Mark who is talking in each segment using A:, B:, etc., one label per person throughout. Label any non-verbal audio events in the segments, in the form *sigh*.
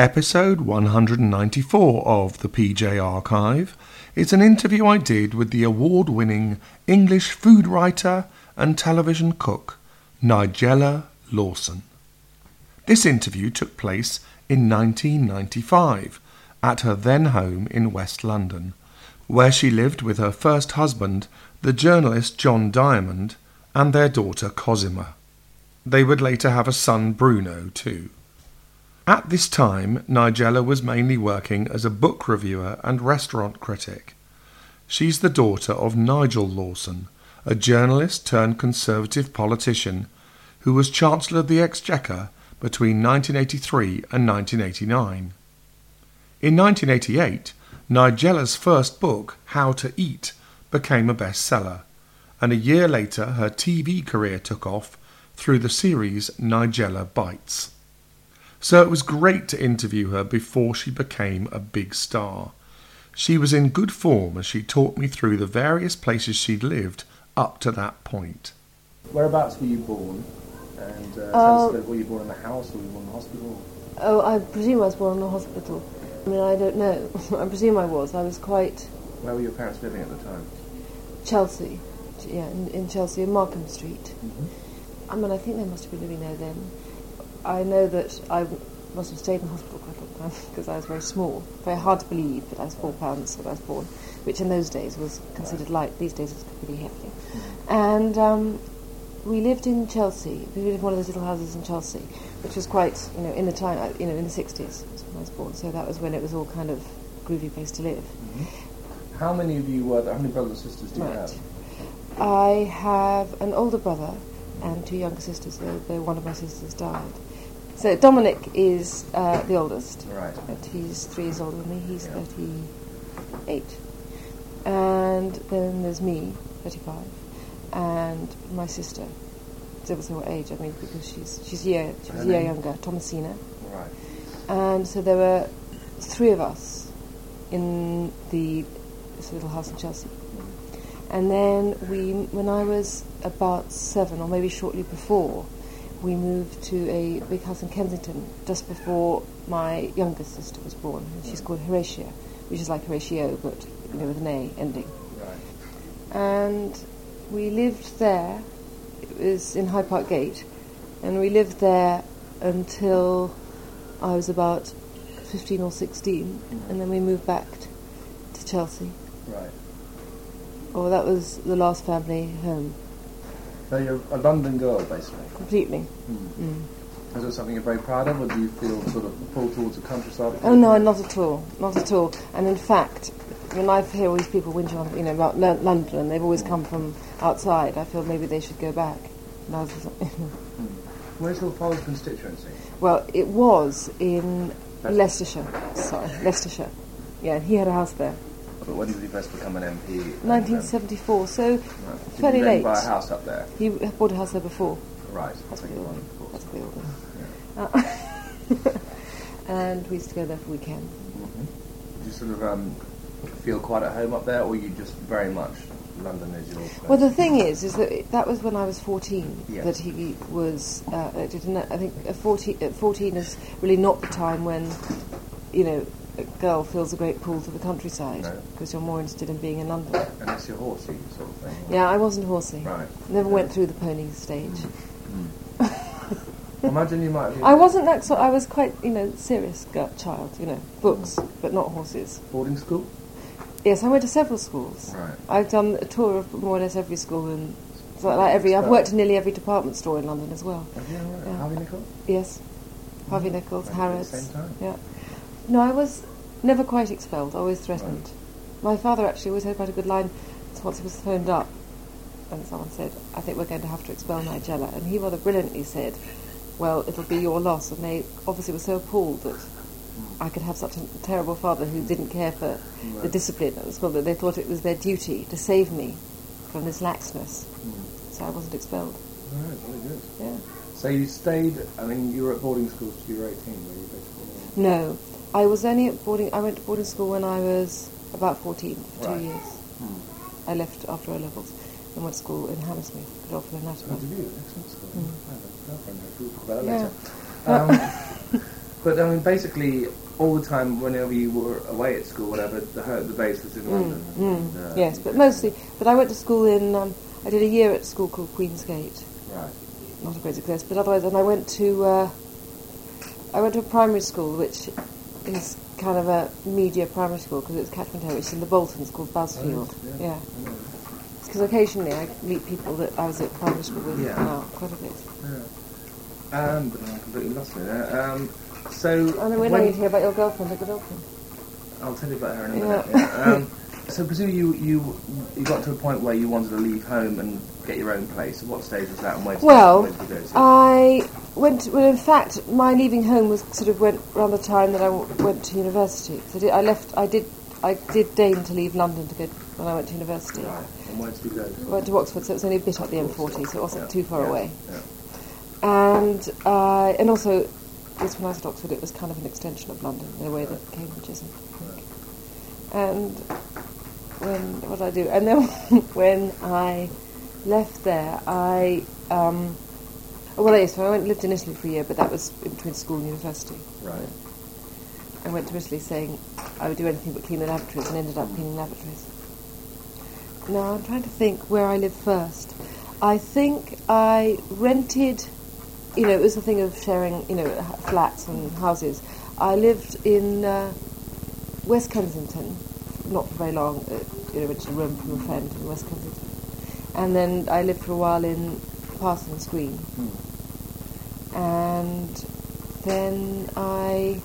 A: Episode 194 of the PJ Archive is an interview I did with the award winning English food writer and television cook Nigella Lawson. This interview took place in 1995 at her then home in West London, where she lived with her first husband, the journalist John Diamond, and their daughter Cosima. They would later have a son, Bruno, too. At this time, Nigella was mainly working as a book reviewer and restaurant critic. She's the daughter of Nigel Lawson, a journalist turned conservative politician who was Chancellor of the Exchequer between 1983 and 1989. In 1988, Nigella's first book, How to Eat, became a bestseller, and a year later her TV career took off through the series Nigella Bites. So it was great to interview her before she became a big star. She was in good form as she talked me through the various places she'd lived up to that point.
B: Whereabouts were you born? And uh,
C: Uh,
B: tell us, were you born in the house or were you born in the hospital?
C: Oh, I presume I was born in a hospital. I mean, I don't know. *laughs* I presume I was. I was quite
B: Where were your parents living at the time?
C: Chelsea. Yeah, in, in Chelsea, in Markham Street.
B: Mm-hmm.
C: I mean, I think they must have been living there then. I know that I must have stayed in hospital quite a long time because I was very small. Very hard to believe that I was four pounds when I was born, which in those days was considered light. These days it's pretty hefty. And um, we lived in Chelsea. We lived in one of those little houses in Chelsea, which was quite, you know, in the time, uh, you know, in the 60s when I was born. So that was when it was all kind of groovy place to live.
B: How many of you were there? How many brothers and sisters do you have?
C: I have an older brother and two younger sisters, though, though one of my sisters died. So Dominic is uh, the oldest,
B: Right.
C: but he's three years older than me. He's
B: Yeah.
C: 38. And then there's me, 35, and my sister. Doesn't say what age, I mean, because she's she's a year, she was a year younger, Thomasina.
B: Right.
C: And so there were three of us in the this little house in Chelsea. And then we, when I was about seven, or maybe shortly before, we moved to a big house in Kensington just before my youngest sister was born. And she's called Horatia, which is like Horatio, but you know with an A ending.
B: Right.
C: And we lived there. It was in Hyde Park Gate, and we lived there until I was about 15 or 16, and then we moved back to Chelsea.
B: Right.
C: Oh, that was the last family home,
B: So you're a London girl, basically.
C: completely.
B: Mm. Is it something you're very proud of, or do you feel sort of pulled towards the countryside?
C: Oh no, not at all, not at all. And in fact, when I hear all these people whinge on, you know, about London, they've always come from outside, I feel maybe they should go back. And *laughs*
B: Where's your father's constituency?
C: well, it was in
B: Leicestershire.
C: Leicestershire. Sorry, Leicestershire. Yeah, he had a house there.
B: But when did he first become an MP? um,
C: 1974. So
B: right.
C: Fairly late.
B: buy a house up there?
C: he bought a house there before.
B: Right.
C: That's
B: your
C: old That's old one. Uh, *laughs* and we used to go there for weekends.
B: Did you sort of um, feel quite at home up there, or you just very much London is your place?
C: Well, the thing is, is that it, that was when I was 14
B: Yeah.
C: that he was. Uh, elected. And I think at 14, 14 is really not the time when, you know, girl feels a great pull to the countryside
B: No.
C: because you're more interested in being in London.
B: and that's your horsey sort of thing.
C: Yeah, I wasn't horsey.
B: Right.
C: Never went through the pony stage. Hmm. *laughs*
B: Imagine you might have
C: I wasn't that sort. I was quite, you know, serious girl, child. You know, books, hmm. but not horses.
B: boarding school.
C: Yes, I went to several schools.
B: Right.
C: I've done a tour of more or less every school and so like every. I've worked in nearly every department store in London as well.
B: Have you? Right.
C: Yeah.
B: Harvey Nichols.
C: Yes, Harvey hmm.
B: Nichols, at the
C: Harrods.
B: same time?
C: Yeah. No, I was never quite expelled. Always threatened. My father actually always had quite a good line. So once he was phoned up, and someone said, "I think we're going to have to expel Nigella," and he rather brilliantly said, "Well, it'll be your loss." And they obviously were so appalled that I could have such a terrible father who didn't care for the discipline at the school that they thought it was their duty to save me from this laxness.
B: Mm.
C: So I wasn't expelled.
B: Right. Very good.
C: Yeah.
B: So you stayed. I mean, you were at boarding school till you were 18, were you? Basically.
C: No, I was only at boarding. I went to boarding school when I was about fourteen for two years.
B: Hmm.
C: I left after O levels and went to school in Hammersmith, Godolphin and
B: Oh, did you? Excellent school.
C: Mm.
B: I have a girlfriend there. We'll talk about that
C: Yeah.
B: later. Um, *laughs* But I mean, basically, all the time, whenever you were away at school, whatever, the the base was in
C: Mm,
B: London.
C: mm,
B: and, uh,
C: yes, but mostly. But I went to school in. Um, I did a year at school called Queensgate.
B: Right.
C: Not a great success, but otherwise, and I went to. Uh, I went to a primary school, which is kind of a media primary school because it's catchment area. It's in the Boltons called Bousfield.
B: Oh,
C: yeah.
B: yeah.
C: Because occasionally I meet people that I was at primary school with
B: Yeah.
C: now quite a bit.
B: Yeah. Um, I completely lost me there. Um, so
C: And then we're to hear about your girlfriend at Godolphin.
B: I'll tell you about her in a
C: Yeah.
B: minute. Yeah. Um, *laughs* so presumably you, you you got to a point where you wanted to leave home and get your own place. What stage was that, and where did,
C: Well,
B: where did you go to?
C: I went. Well, in fact, my leaving home was sort of went around the time that I w- went to university. So I, did, I left. I did. I did deign to leave London to go when I went to university.
B: right. And where did you go?
C: I went to Oxford, so it was only a bit up the M40, so it wasn't
B: Yeah.
C: too far
B: Yeah.
C: away.
B: Yeah.
C: And uh, and also, just when I was at Oxford, it was kind of an extension of London in a way that Cambridge isn't. And when what did I do? And then *laughs* when I left there, I um, well, yes, so I went lived in Italy for a year, but that was in between school and university.
B: Right.
C: I went to Italy saying I would do anything but clean the lavatories, and ended up cleaning lavatories. Now I'm trying to think where I lived first. I think I rented. You know, it was a thing of sharing. You know, flats and houses. I lived in uh, West Kensington, not for very long. Uh, you know, rented a room from a friend in West Kensington, and then I lived for a while in Parsons Green, and then I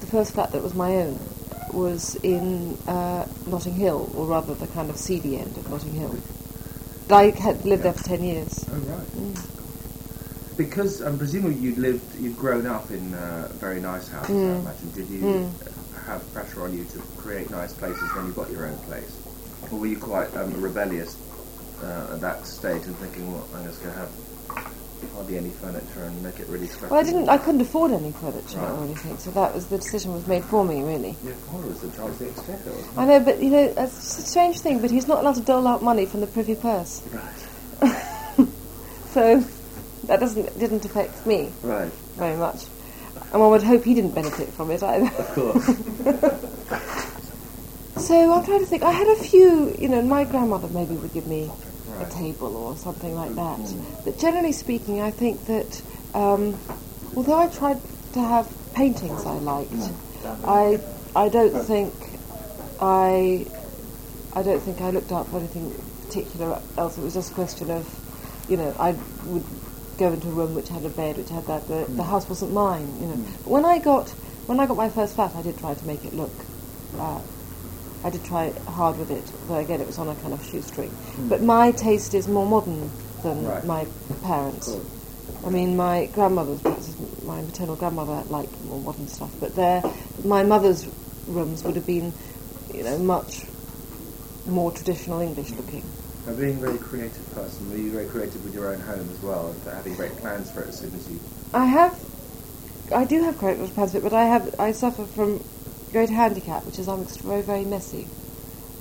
C: the first flat that was my own was in uh, Notting Hill, or rather the kind of seedy end of Notting Hill. I had lived there for ten years.
B: Oh right.
C: Mm.
B: Because um, presumably you'd lived, you'd grown up in uh, very nice houses. I
C: Mm.
B: imagine. Did you
C: Mm.
B: Have pressure on you to create nice places when you've got your own place, or were you quite um, rebellious uh, at that stage and thinking, well, I'm just going to have hardly any furniture and make it really scrappy?
C: Well, I didn't. I couldn't afford any furniture
B: Right.
C: or anything, so that was the decision was made for me, really.
B: Your father was the Chancellor the Exchequer, wasn't
C: I know, but you know, it's a strange thing. But he's not allowed to dole out money from the privy purse.
B: Right. *laughs*
C: so that doesn't didn't affect me
B: Right.
C: very much. And one would hope he didn't benefit from it either.
B: Of course. *laughs*
C: So I'm trying to think. I had a few, you know, my grandmother maybe would give me
B: Right.
C: a table or something like that. But generally speaking, I think that um, although I tried to have paintings I liked, I I don't think I I don't think I looked out for anything particular else. It was just a question of, you know, I would go into a room which had a bed, which had that. The, the mm. house wasn't mine, you know. Mm. But when I got when I got my first flat, I did try to make it look. Uh, I did try hard with it, though again it was on a kind of shoestring. Mm. But my taste is more modern than
B: Right.
C: my parents.
B: Cool.
C: I mean, my grandmother's, perhaps my maternal grandmother liked more modern stuff, but there, my mother's rooms would have been, you know, much more traditional English looking.
B: Now, being a very creative person, were you very creative with your own home as well, and having great plans for it as soon as you...
C: I have, I do have creative plans for it, but I have, I suffer from great handicap, which is I'm very, very messy,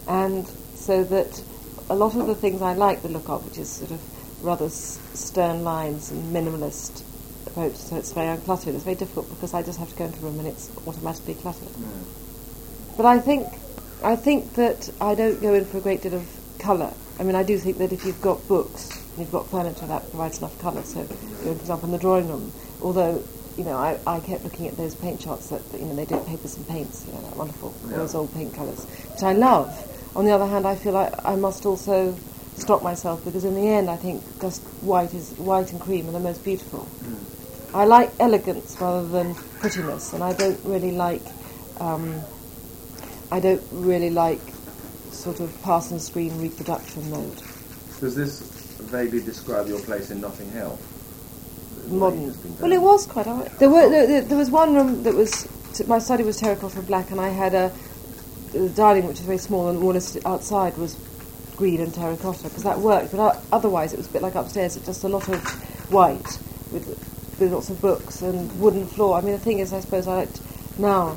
C: and so that a lot of the things I like the look of, which is sort of rather s- stern lines and minimalist approach, so it's very uncluttered. It's very difficult because I just have to go into a room and it's automatically cluttered. But I think, I think that I don't go in for a great deal of colour. I mean, I do think that if you've got books, and you've got furniture, that provides enough colour. So, you know, for example, in the drawing room, although, you know, I, I kept looking at those paint charts that, you know, they do at papers and paints, you know, that wonderful,
B: Yeah.
C: those old paint colours, which I love. On the other hand, I feel like I must also stop myself because in the end, I think just white is white and cream are the most beautiful. I like elegance rather than prettiness, and I don't really like. Um, I don't really like sort of Parsons Green reproduction mode.
B: Does this vaguely describe your place in Notting Hill?
C: Modern. Well, it was quite alright. There were there, there, was one room that was t- my study was terracotta and black, and I had a the dining which was very small, and all is- outside was green and terracotta because that worked. But otherwise, it was a bit like upstairs. It's just a lot of white with with lots of books and wooden floor. I mean, the thing is, I suppose I liked now.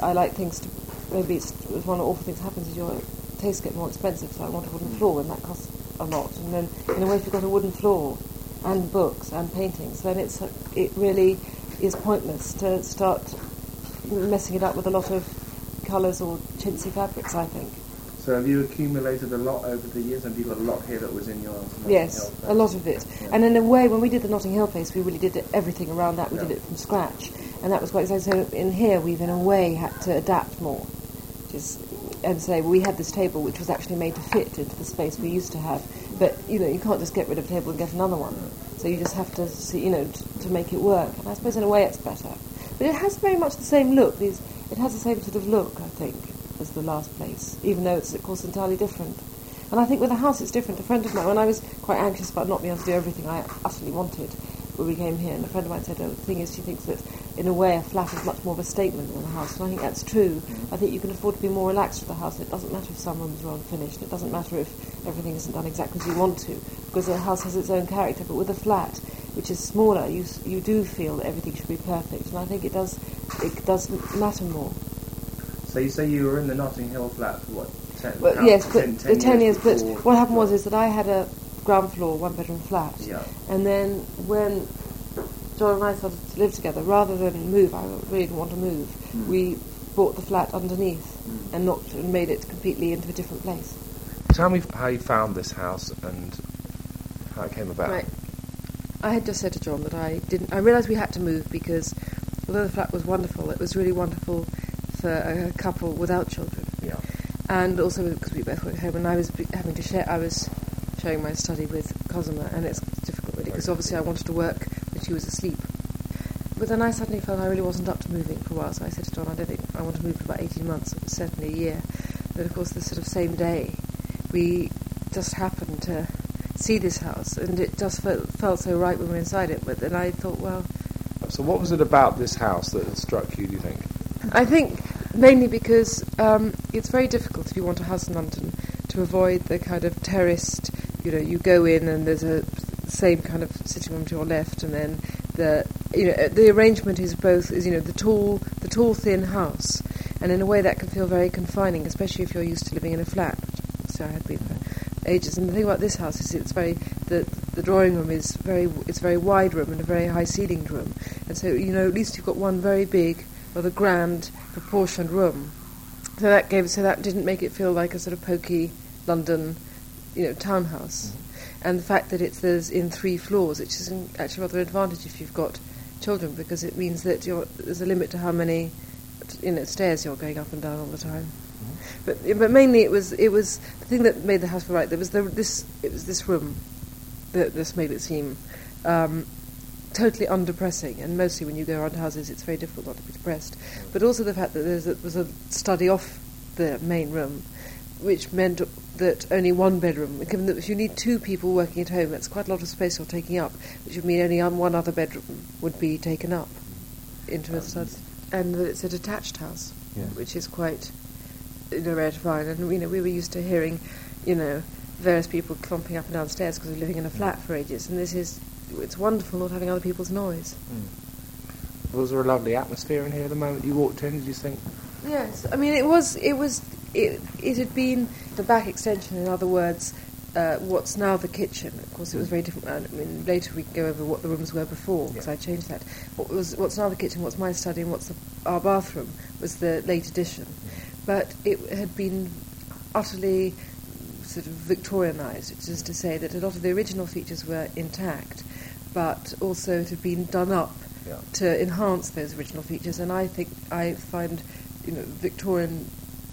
C: I like things to maybe it's, it's one of the awful things that happens is your tastes get more expensive. So I want a wooden floor, and that costs a lot. And then in a way, if you've got a wooden floor and books and paintings, then it's it really is pointless to start messing it up with a lot of colours or chintzy fabrics. I think.
B: So have you accumulated a lot over the years? Have you got a lot here that was in your Notting
C: Yes, a lot of it.
B: Yeah.
C: And in a way, when we did the Notting Hill place, we really did everything around that. We did it from scratch, and that was quite exciting. So in here, we've in a way had to adapt more, just and say well, we had this table which was actually made to fit into the space we used to have. But you know, you can't just get rid of a table and get another one. So you just have to see, you know, t- to make it work. And I suppose in a way, it's better. But it has very much the same look. These, it has the same sort of look, I think, as the last place, even though it's of course entirely different. And I think with the house it's different. A friend of mine, when I was quite anxious about not being able to do everything I utterly wanted when we came here, and a friend of mine said, oh, the thing is, she thinks that in a way a flat is much more of a statement than a house. And I think that's true. Mm. I think you can afford to be more relaxed with a house. It doesn't matter if some rooms are unfinished. It doesn't matter if everything isn't done exactly as you want to, because a house has its own character. But with a flat, which is smaller, you, you do feel that everything should be perfect. And I think it does, it does matter more.
B: So you say you were in the Notting Hill flat for what? Ten, how-
C: yes, but
B: 10,
C: the ten years. But what happened was is that I had a ground floor, one bedroom flat,
B: Yeah.
C: and then when John and I started to live together, rather than move, I really didn't want to move.
B: Mm.
C: We bought the flat underneath
B: Mm.
C: and knocked and made it completely into a different place.
D: Tell me how you found this house and how it came about.
C: Right. I had just said to John that I didn't. I realised we had to move because although the flat was wonderful, it was really wonderful for a couple without children.
D: Yeah.
C: and also because we both work at home, and I was having to share. I was sharing my study with Cosima, and it's difficult really because obviously I wanted to work she was asleep. But then I suddenly felt I really wasn't up to moving for a while, so I said to John, I don't think I want to move for about eighteen months, certainly a year. But of course, the sort of same day, we just happened to see this house, and it just felt, felt so right when we were inside it. But then I thought, well,
D: So, what was it about this house that struck you? Do you think?
C: I think mainly because um, it's very difficult if you want a house in London to avoid the kind of terraced, you know, you go in and there's a same kind of sitting room to your left, and then the you know uh, the arrangement is both is you know the tall the tall thin house, and in a way that can feel very confining, especially if you're used to living in a flat, So I had been for ages. And the thing about this house is it's very the the drawing room is very it's a very wide room and a very high ceilinged room, and so you know at least you've got one very big rather grand proportioned room. So that gave so that didn't make it feel like a sort of pokey London, you know, townhouse. Mm-hmm. And the fact that it's there's in three floors, which is an- actually rather an advantage if you've got children because it means that you're, there's a limit to how many you know stairs you're going up and down all the time. But but mainly it was it was the thing that made the house feel right. There was the, this it was this room that just made it seem um, totally undepressing. And mostly when you go around houses, it's very difficult not to be depressed. But also the fact that there was a study off the main room, which meant that only one bedroom, given that if you need two people working at home, that's quite a lot of space you're taking up, which would mean only um, one other bedroom would be taken up into a study. And that it's a detached house,
D: Yeah.
C: which is quite you know, rare to find. And you know, we were used to hearing, you know, various people clumping up and down stairs because we're living in a flat for ages. And this is, it's wonderful not having other people's noise.
D: Was there a lovely atmosphere in here at the moment you walked in? Did you think?
C: Yes, I mean it was it was it, it had been the back extension. In other words, uh, what's now the kitchen. Of course, it was very different. I mean, later we can go over what the rooms were before because
D: Yeah.
C: I changed that. What was what's now the kitchen, what's my study, and what's the, our bathroom was the late addition. But it had been utterly sort of Victorianised, which is to say that a lot of the original features were intact, but also it had been done up
D: Yeah.
C: to enhance those original features. And I think I find, you know, Victorian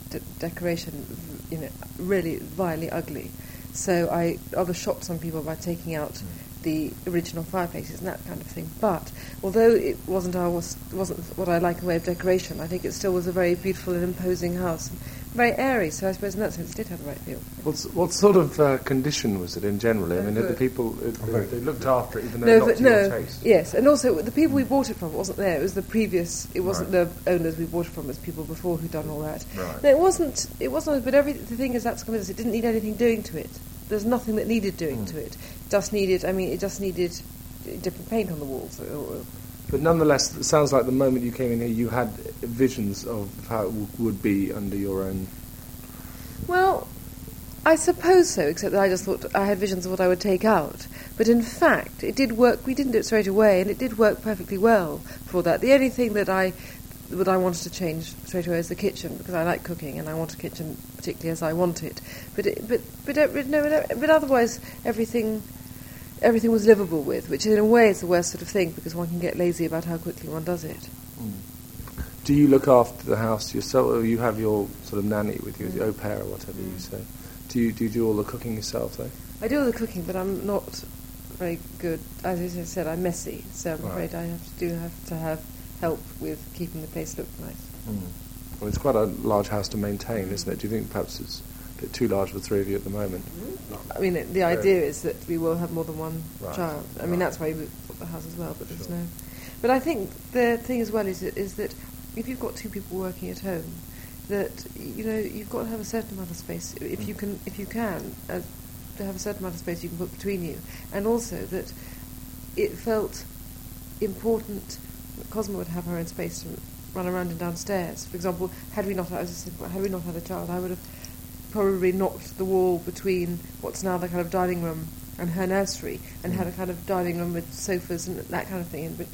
C: de- decoration, you know, really vilely ugly. So I shocked some people by taking out hmm. the original fireplaces and that kind of thing. But although it wasn't our was wasn't what I like in way of decoration, I think it still was a very beautiful and imposing house, and very airy. So I suppose in that sense it did have the right feel.
D: What's, what sort of uh, condition was it in general? I mean, had the people uh,
E: very
D: they looked after it, even though
C: No,
D: not
C: but
D: to your
C: no.
D: taste.
C: Yes, and also the people we bought it from wasn't there. It was the previous. It wasn't
D: Right.
C: the owners we bought it from. It was people before who'd done all that.
D: Right.
C: No, it wasn't. It wasn't. But every the thing is that's kind of it didn't need anything doing to it. There's nothing that needed doing
D: Hmm.
C: to it. Just needed. I mean, it just needed different paint on the walls. Or, or,
D: But nonetheless, it sounds like the moment you came in here, you had visions of how it w- would be under your own.
C: well, I suppose so, except that I just thought I had visions of what I would take out. But in fact, it did work. We didn't do it straight away, and it did work perfectly well for that. The only thing that I that I wanted to change straight away is the kitchen because I like cooking and I want a kitchen particularly as I want it. But it, but but uh, but, no, no, but otherwise everything everything was livable with, which in a way is the worst sort of thing because one can get lazy about how quickly one does it. Mm.
D: Do you look after the house yourself, or you have your sort of nanny with you, your au pair or whatever you say? Do you do you do all the cooking yourself though?
C: I do all the cooking, but I'm not very good. As I said, I'm messy, so I'm
D: Right.
C: afraid I have to do have to have help with keeping the place look nice. Mm.
D: Well, it's quite a large house to maintain, isn't it? Do you think perhaps it's bit too large for three of you at the moment?
C: I mean, it- the idea is that we will have more than one
D: Right.
C: child. I mean,
D: Right.
C: that's why we bought the house as well. But there's
D: Sure.
C: no. But I think the thing as well is that, is that if you've got two people working at home, that you know you've got to have a certain amount of space. If you can, if you can, uh, to have a certain amount of space you can put between you, and also that it felt important that Cosima would have her own space to run around and downstairs. For example, had we not, I was just thinking, had we not had a child, I would have probably knocked the wall between what's now the kind of dining room and her nursery, and had a kind of dining room with sofas and that kind of thing. And but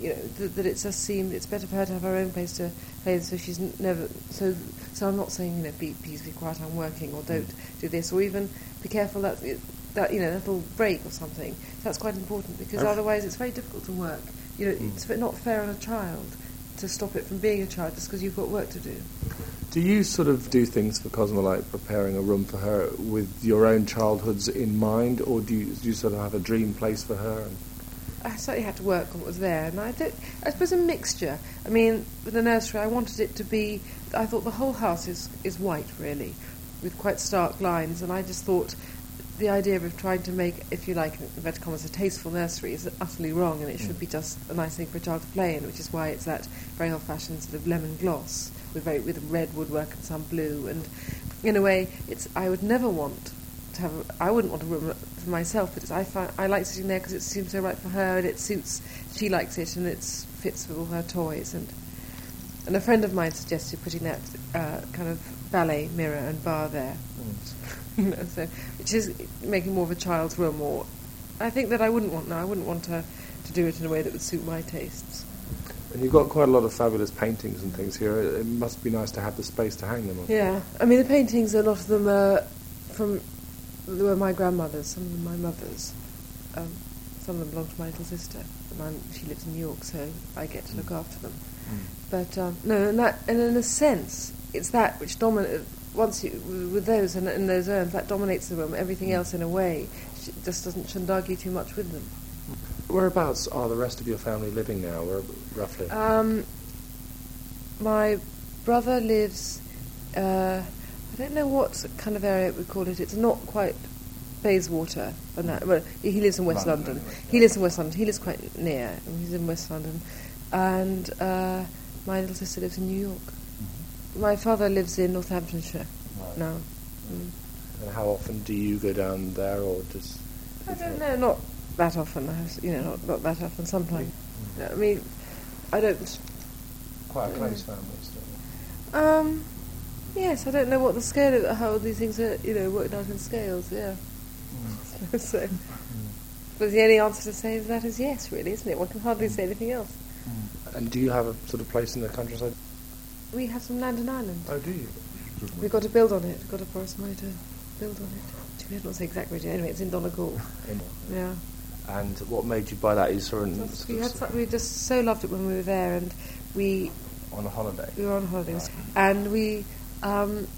C: you know th- that it just seemed it's better for her to have her own place to play, so she's n- never so. So I'm not saying you know be please be quiet, I'm working, or don't do this, or even be careful that that you know that'll break or something. That's quite important because otherwise it's very difficult to work. You know,
D: Mm.
C: it's not fair on a child to stop it from being a child just because you've got work to do.
D: Do you sort of do things for Cosima, like preparing a room for her with your own childhoods in mind, or do you, do you sort of have a dream place for her?
C: I certainly had to work on what was there, and I. I suppose a mixture. I mean, with the nursery, I wanted it to be. I thought the whole house is is white, really, with quite stark lines, and I just thought the idea of trying to make, if you like, in inverted commas, a tasteful nursery is utterly wrong, and it should be just a nice thing for a child to play in, which is why it's that very old-fashioned sort of lemon gloss with very with red woodwork and some blue, and in a way, it's. I would never want to have. A, I wouldn't want a room for myself, but it's, I find I like sitting there because it seems so right for her, and it suits. She likes it, and it fits with all her toys. And and a friend of mine suggested putting that uh, kind of ballet mirror and bar there, you *laughs* know, so which is making more of a child's room. Or I think that I wouldn't want. No, I wouldn't want her to do it in a way that would suit my tastes.
D: And you've got quite a lot of fabulous paintings and things here. It it must be nice to have the space to hang them on.
C: Yeah, I mean the paintings. A lot of them are from they were my grandmother's. Some of them my mother's. Um, some of them belong to my little sister. And she lives in New York, so I get to look after them. But um, no, and, that, and in a sense, it's that which dominates. Once you with those and in those urns, that dominates the room. Everything else, in a way, sh- just doesn't argue too much with them.
D: Whereabouts are the rest of your family living now, where, roughly?
C: Um, my brother lives. Uh, I don't know what kind of area we call it. It's not quite Bayswater. And that, well, he lives in West
B: London,
C: London. He lives in West London. He lives quite near. He's in West London, and uh, my little sister lives in New York. My father lives in Northamptonshire
D: Right.
C: now. Mm.
D: And how often do you go down there, or just?
C: I don't know, not that often. I have, you know, not, not that often. Sometimes. Mm. I mean, I don't.
D: Quite a mm. close family still.
C: Um, yes, I don't know what the scale of how these things are, you know, worked out in scales. Yeah. Mm. *laughs* so, but the only answer to say is that is yes, really, isn't it? One can hardly say anything else.
D: And do you have a sort of place in the countryside?
C: We have some land in Ireland.
D: Oh, do you?
C: We've got to build on it. We've got to borrow some money to build on it. *laughs* We have not say exactly where. Anyway, it's *laughs* in Donegal. Yeah.
D: And what made you buy that? You saw in,
C: That's- we had
D: of
C: some, we just so loved it when we were there, and we
D: on a holiday.
C: we were on holidays, and we um,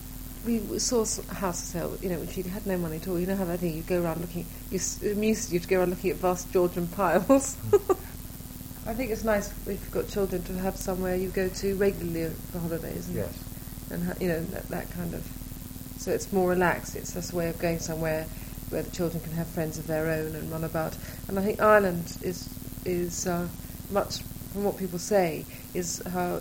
C: we saw a house sale. You know, when she had no money at all. You know how that thing you go around looking. You s- it amuses you to go around looking at vast Georgian piles. *laughs* I think it's nice if you've got children to have somewhere you go to regularly for holidays. And,
D: Yes.
C: and ha- you know that, that kind of. So it's more relaxed. It's just a way of going somewhere where the children can have friends of their own and run about. And I think Ireland is is uh, much from what people say is how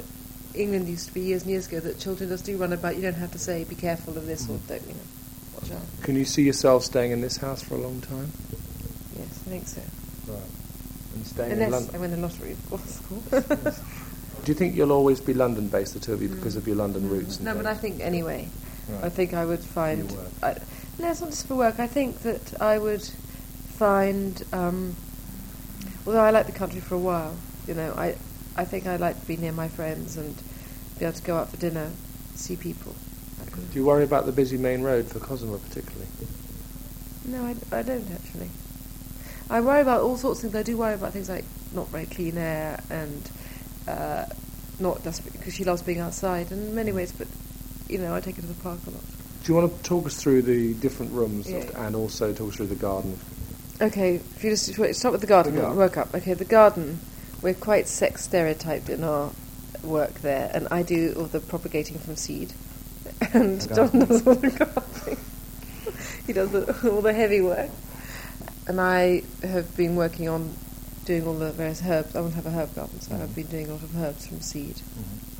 C: England used to be years and years ago that children just do run about. You don't have to say be careful of this or don't you know watch out.
D: Can you see yourself staying in this house for a long time?
C: Yes, I think so.
D: Right. And staying in
C: Unless
D: London.
C: I win the lottery, of course. Course.
D: Do you think you'll always be London-based, the two of you, because of your London roots? and
C: no, but I think anyway.
D: Right.
C: I think I would find. I, no, it's not just for work. I think that I would find. Um, although I like the country for a while, you know, I I think I'd like to be near my friends and be able to go out for dinner, see people. that kind of-
D: Do you worry about the busy main road for Cosima particularly?
C: No, I, I don't actually. I worry about all sorts of things. I do worry about things like not very clean air and uh, not just because she loves being outside in many ways. But you know, I take her to the park a lot.
D: Do you want to talk us through the different rooms
C: Yeah.
D: and also talk us through the garden?
C: Okay, if you just wait, start with the garden.
D: Garden.
C: Work up. Okay, the garden. We're quite sex stereotyped in our work there, and I do all the propagating from seed, *laughs* and John does all the *laughs* gardening. he does the, all the heavy work, and I have been working on doing all the various herbs. I want to have a herb garden, so I've
D: Mhm.
C: been doing a lot of herbs from seed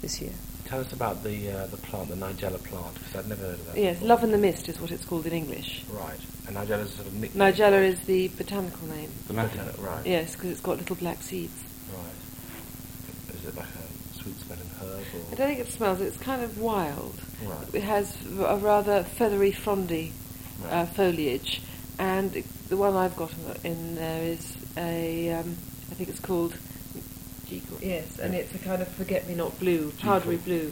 C: this year.
E: Tell us about the uh, the plant, the Nigella plant, because I'd never heard of that.
C: Yes,
E: before.
C: love in the mist is what it's called in English.
E: Right, and Nigella's sort of nickname.
C: Nigella is the botanical name.
E: the Latin. Right.
C: Yes, because it's got little black seeds.
E: Right. Is it like a sweet smelling herb or?
C: I don't think it smells. It's kind of wild.
E: Right.
C: It has a rather feathery, frondy uh, foliage, and it- the one I've got in- in there is a, um, I think it's called Jekyll. Yes, and
E: Yeah.
C: it's a kind of forget-me-not blue, powdery blue.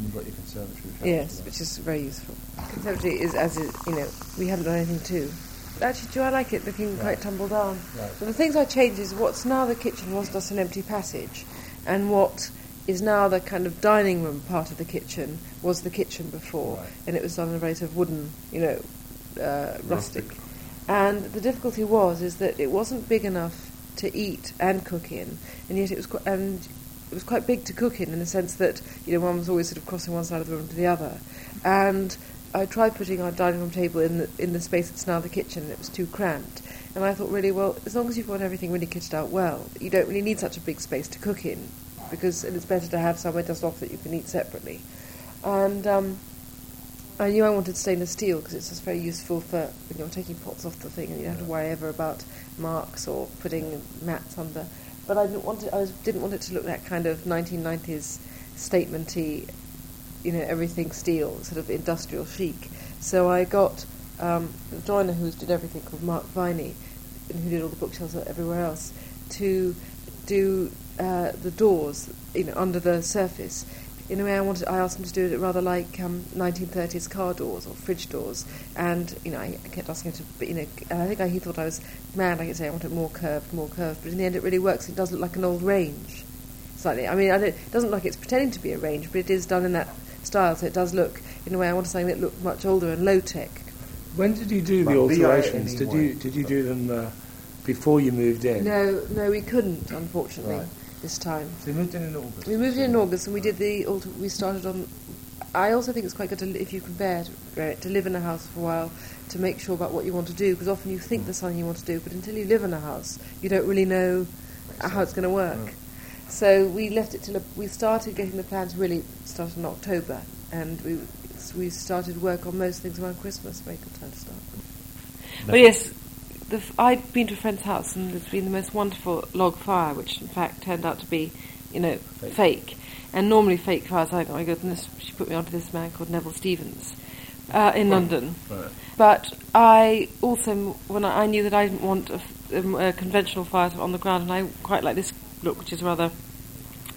D: You've got your conservatory.
C: Yes, which is very useful. Conservatory is as it, you know, we haven't done anything to. Actually, do I like it looking quite
D: Right.
C: tumbled down?
D: Right.
C: But the things I changed is what's now the kitchen was just an empty passage, and what is now the kind of dining room part of the kitchen was the kitchen before,
D: Right.
C: and it was done in a very sort of wooden, you know, uh, rustic.
D: Rustic.
C: And the difficulty was is that it wasn't big enough to eat and cook in, and yet it was quite, and it was quite big to cook in in the sense that you know one was always sort of crossing one side of the room to the other, and I tried putting our dining room table in the in the space that's now the kitchen, and it was too cramped. And I thought, really, well, as long as you've got everything really kitted out well, you don't really need such a big space to cook in, because it's better to have somewhere just off that you can eat separately. And um, I knew I wanted stainless steel because it's just very useful for when you're taking pots off the thing and you don't have to worry ever about marks or putting mats under. But I didn't want it. I was, didn't want it to look that kind of 1990s statementy, you know, everything steel, sort of industrial chic. So I got um, the joiner who did everything called Mark Viney, and who did all the bookshelves everywhere else, to do uh, the doors, you know, under the surface. In a way, I wanted. I asked him to do it rather like um, 1930s car doors or fridge doors, and you know, I, I kept asking him to, you know, and I think I, he thought I was mad. I I say, I want it more curved, more curved, but in the end, it really works. It does look like an old range, slightly. I mean, I don't, it doesn't look like it's pretending to be a range, but it is done in that style, so it does look, in a way, I wanted something that looked much older and low tech.
D: When did you do the
B: Well,
D: alterations? Did you did you do them uh, before you moved in?
C: No, no, we couldn't, unfortunately,
D: Right.
C: This time.
D: So you moved in in August.
C: We moved in in August and we did the we started on. I also think it's quite good to, if you can bear to, to live in a house for a while to make sure about what you want to do because often you think there's mm. something you want to do, but until you live in a house, you don't really know how it's going to work. Mm. So we left it till we started getting the plans really started in October, and we we started work on most things around Christmas. Very good time to start. But yes, the, I'd been to a friend's house and there's been the most wonderful log fire, which in fact turned out to be, you know, fake. And normally fake fires, I, I go, this, she put me onto this man called Neville Stevens uh, in London.
D: Right.
C: But I also, when I, I knew that I didn't want a, f- um, a conventional fire on the ground, and I quite like this look, which is rather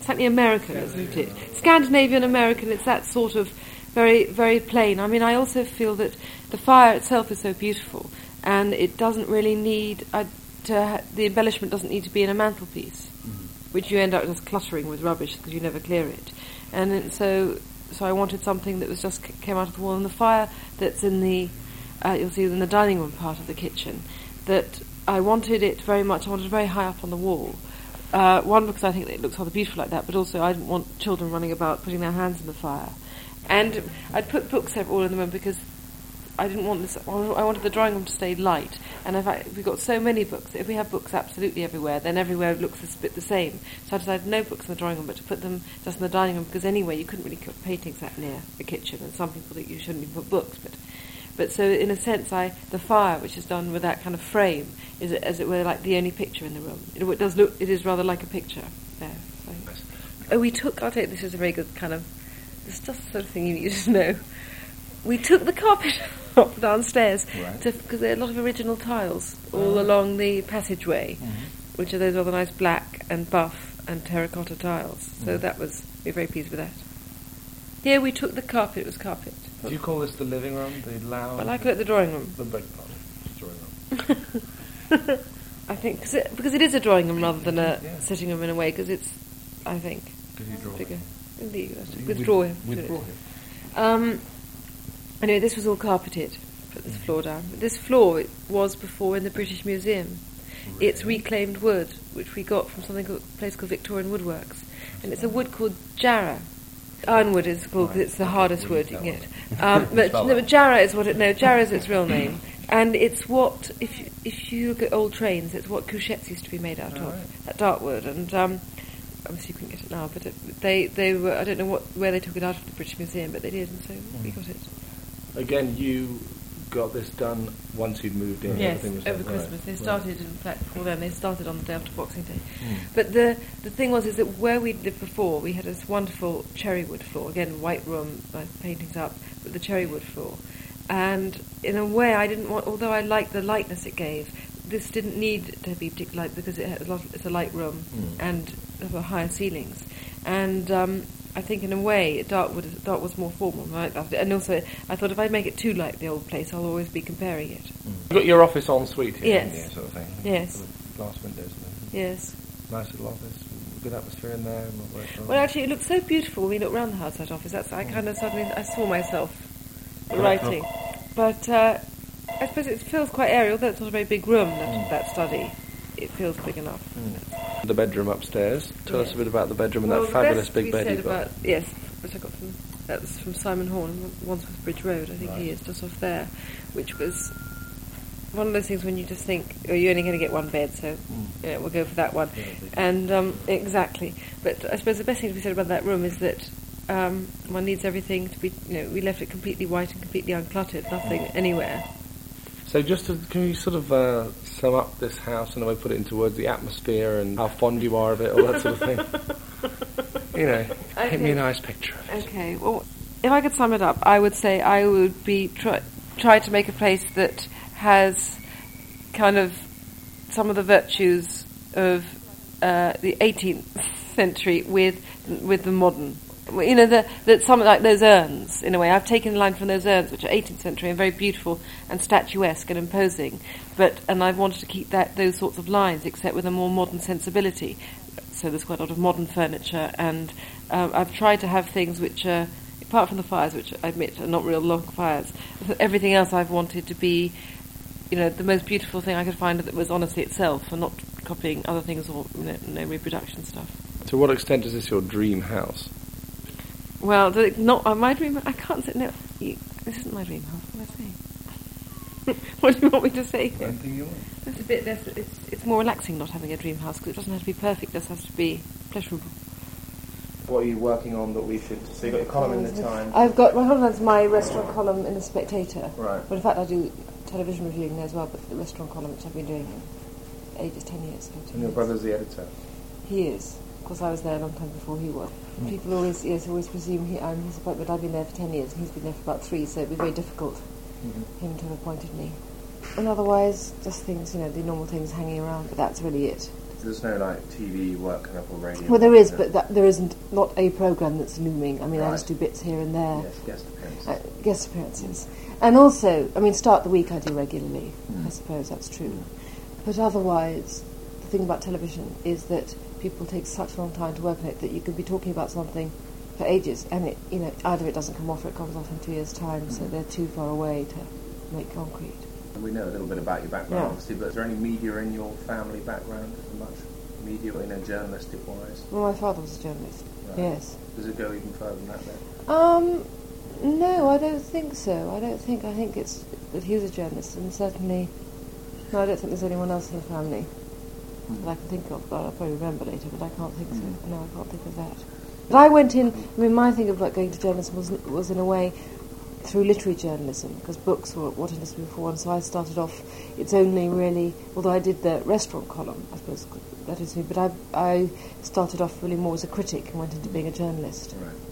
C: slightly American, isn't it? Scandinavian American. It's that sort of very, very plain. I mean, I also feel that the fire itself is so beautiful, and it doesn't really need uh, to. Ha- the embellishment doesn't need to be in a mantelpiece, which you end up just cluttering with rubbish because you never clear it. And so, so I wanted something that was just c- came out of the wall, and the fire that's in the uh, you'll see in the dining room part of the kitchen that I wanted it very much. I wanted it very high up on the wall. Uh, one because I think that it looks rather beautiful like that, but also I didn't want children running about putting their hands in the fire. And I'd put books all in the room because I didn't want this. I wanted the drawing room to stay light. And I, we've got so many books, if we have books absolutely everywhere, then everywhere looks a bit the same. So I decided no books in the drawing room, but to put them just in the dining room because anyway you couldn't really put paintings that near the kitchen, and some people think you shouldn't even put books, but. But so, in a sense, I the fire, which is done with that kind of frame, is as it were like the only picture in the room. It, it does look, it is rather like a picture there. Oh, we took. I'll tell this is a very good kind of. It's just the sort of thing you need to know. we took the carpet *laughs* off *laughs* downstairs
E: Right.
C: because there are a lot of original tiles all uh-huh. along the passageway, mm-hmm. which are those rather nice black and buff and terracotta tiles. So mm-hmm. that was we were very pleased with that. Here we took the carpet. It was carpet.
D: Do you call this the living room, the lounge?
C: Well, I call it the drawing room.
D: the big part. Drawing room. *laughs*
C: I think cause it, because it is a drawing room rather than a
D: Yeah.
C: sitting room in a way. Because it's, I think,
D: Because you draw.
C: bigger. Indeed, that's it.
D: You
C: with
D: with-
C: drawing.
D: with
C: to it. Um, anyway, this was all carpeted. Put this floor down. This floor it was before in the British Museum. It's reclaimed wood, which we got from something called, a place called Victorian Woodworks, and it's a wood called jarrah. Ironwood is called 'cause it's the hardest wood you can get. Um, but, *laughs* no, but jarrah is what it. No, jarrah is its real name, and it's what if you, if you look at old trains, it's what couchettes used to be made out
D: Oh,
C: of.
D: right.
C: That dark wood, and um, obviously you couldn't get it now, but it, they they were I don't know what where they took it out of the British Museum, but they did, and so we got it.
D: Again, you got this done once you'd moved in.
C: Yes,
D: everything was
C: over
D: done, right,
C: Christmas. They
D: right.
C: started, in fact, before then, they started on the day after Boxing Day.
D: Hmm.
C: But the the thing was, is that where we'd lived before, we had this wonderful cherry wood floor. Again, white room, uh, paintings up, but the cherry wood floor. And in a way, I didn't want, although I liked the lightness it gave, this didn't need to be particularly light because it had a lot, it's a light room
D: Mm.
C: and there were higher ceilings. And um, I think, in a way, dark wood, dark was more formal. and I liked that. And also, I thought if I make it too like the old place, I'll always be comparing it.
D: You've got your office en suite here,
C: Yes.
D: haven't sort of thing.
C: Yes.
D: Glass windows.
C: Yes.
D: Nice little office, good atmosphere in there. and all that.
C: Well, actually, it looked so beautiful when we looked round the house, that office. That's I kind of suddenly I saw myself writing, but uh, I suppose it feels quite airy. Although it's not a very big room, that, that study, it feels big enough.
D: the bedroom upstairs. Tell us a bit about the bedroom and
C: Well,
D: that fabulous
C: best
D: big bed you've got.
C: about yes, which I got from that was from Simon Horn, Wandsworth Bridge Road. I think he is just off there, which was one of those things when you just think, oh, you're only going to get one bed, so you know, we'll go for that one. And um, exactly, but I suppose the best thing to be said about that room is that um, one needs everything to be. You know, we left it completely white and completely uncluttered, nothing anywhere.
D: So just to, can you sort of uh, sum up this house and a way put it into words, the atmosphere and how fond you are of it, all that sort of thing? you know, paint me a nice picture of it.
C: Okay, well, if I could sum it up, I would say I would be try, try to make a place that has kind of some of the virtues of uh, the 18th century with with the modern. You know, the, the, some like those urns, in a way. I've taken a line from those urns, which are 18th century and very beautiful and statuesque and imposing. But and I've wanted to keep that those sorts of lines, except with a more modern sensibility. So there's quite a lot of modern furniture, and um, I've tried to have things which are, apart from the fires, which I admit are not real long fires. Everything else I've wanted to be, you know, the most beautiful thing I could find that was honestly itself, and not copying other things or you know, no reproduction stuff.
D: To what extent is this your dream house?
C: Well, the, not uh, my dream. I can't say no. You, this isn't my dream house. What am I saying? *laughs* what do you want me to say? here?
D: Anything you want.
C: It's a bit less. It's it's more relaxing not having a dream house because it doesn't have to be perfect. It just has to be pleasurable.
B: What are you working on that we should? So you got your column in the Times.
C: I've got my column's my restaurant column in the Spectator.
B: Right.
C: But in fact, I do television reviewing there as well. But the restaurant column, which I've been doing for ages, ten years. 15
B: And your
C: years.
B: brother's the editor.
C: He is. Of course, I was there a long time before he was. Mm. People always, yes, always presume he, I'm his appointment. I've been there for ten years, and he's been there for about three. So it'd be very difficult mm-hmm. him to have appointed me. And otherwise, just things, you know, the normal things hanging around. But that's really it.
B: There's no like TV work coming up or radio.
C: Well, there is, but that, there isn't not a program that's looming. I mean, I just do bits here and there.
B: yes, guest appearances.
C: Uh, guest appearances. And also, I mean, start the week I do regularly, I mm. suppose that's true. Mm. But otherwise, the thing about television is that people take such a long time to work on it that you could be talking about something for ages and it, you know, either it doesn't come off or it comes off in two years' time, so they're too far away to make concrete.
B: we know a little bit about your background,
C: Yeah.
B: obviously, but is there any media in your family background? Much media, you know, journalistic wise?
C: Well, my father was a journalist,
B: Right.
C: yes.
B: Does it go even further than that then?
C: Um, no, I don't think so. I don't think. I think it's that he was a journalist, and certainly, no, I don't think there's anyone else in the family that I can think of. But I'll probably remember later. But I can't think so. Mm. No, I can't think of that. But I went in. I mean, my thing of like going to journalism was was in a way through literary journalism because books were what interested me before, and so I started off. It's only really, although I did the restaurant column, I suppose that is me. But I I started off really more as a critic and went into being a journalist.
B: Right.